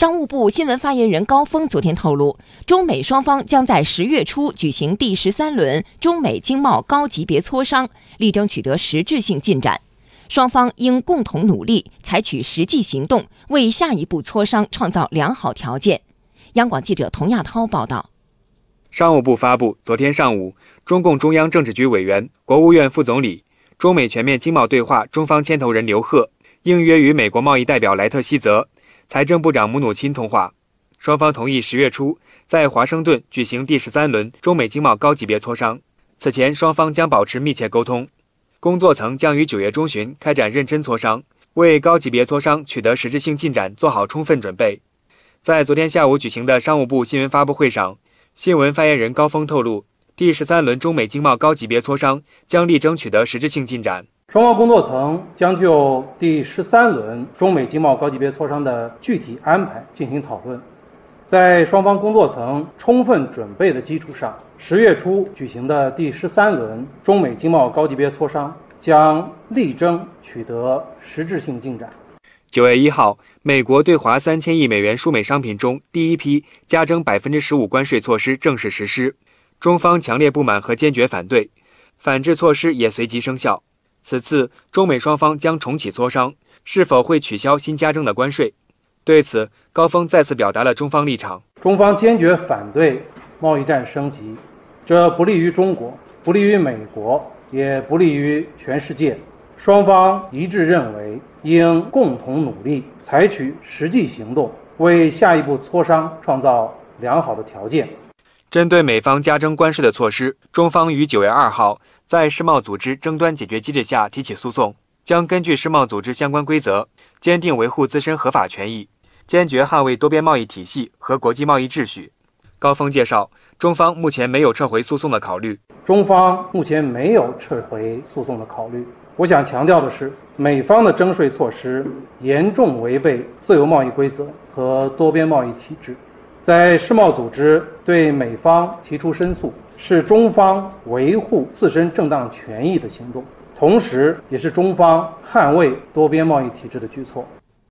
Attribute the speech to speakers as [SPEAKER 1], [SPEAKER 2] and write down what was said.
[SPEAKER 1] 商务部新闻发言人高峰昨天透露，中美双方将在十月初举行第十三轮中美经贸高级别磋商，力争取得实质性进展。双方应共同努力，采取实际行动，为下一步磋商创造良好条件。央广记者童亚涛报道。
[SPEAKER 2] 商务部发布，昨天上午，中共中央政治局委员、国务院副总理、中美全面经贸对话中方牵头人刘鹤应约与美国贸易代表莱特希泽。财政部长姆努钦通话，双方同意十月初在华盛顿举行第十三轮中美经贸高级别磋商。此前，双方将保持密切沟通，工作层将于九月中旬开展认真磋商，为高级别磋商取得实质性进展做好充分准备。在昨天下午举行的商务部新闻发布会上，新闻发言人高峰透露，第十三轮中美经贸高级别磋商将力争取得实质性进展。
[SPEAKER 3] 双方工作层将就第十三轮中美经贸高级别磋商的具体安排进行讨论，在双方工作层充分准备的基础上，十月初举行的第十三轮中美经贸高级别磋商将力争取得实质性进展。
[SPEAKER 2] 九月一号，美国对华三千亿美元输美商品中第一批加征百分之十五关税措施正式实施，中方强烈不满和坚决反对，反制措施也随即生效。此次中美双方将重启磋商，是否会取消新加征的关税？对此，高峰再次表达了中方立场：
[SPEAKER 3] 中方坚决反对贸易战升级，这不利于中国，不利于美国，也不利于全世界。双方一致认为，应共同努力，采取实际行动，为下一步磋商创造良好的条件。
[SPEAKER 2] 针对美方加征关税的措施，中方于九月二号。在世贸组织争端解决机制下提起诉讼，将根据世贸组织相关规则，坚定维护自身合法权益，坚决捍卫多边贸易体系和国际贸易秩序。高峰介绍，中方目前没有撤回诉讼的考虑。
[SPEAKER 3] 中方目前没有撤回诉讼的考虑。我想强调的是，美方的征税措施严重违背自由贸易规则和多边贸易体制。在世贸组织对美方提出申诉，是中方维护自身正当权益的行动，同时也是中方捍卫多边贸易体制的举措。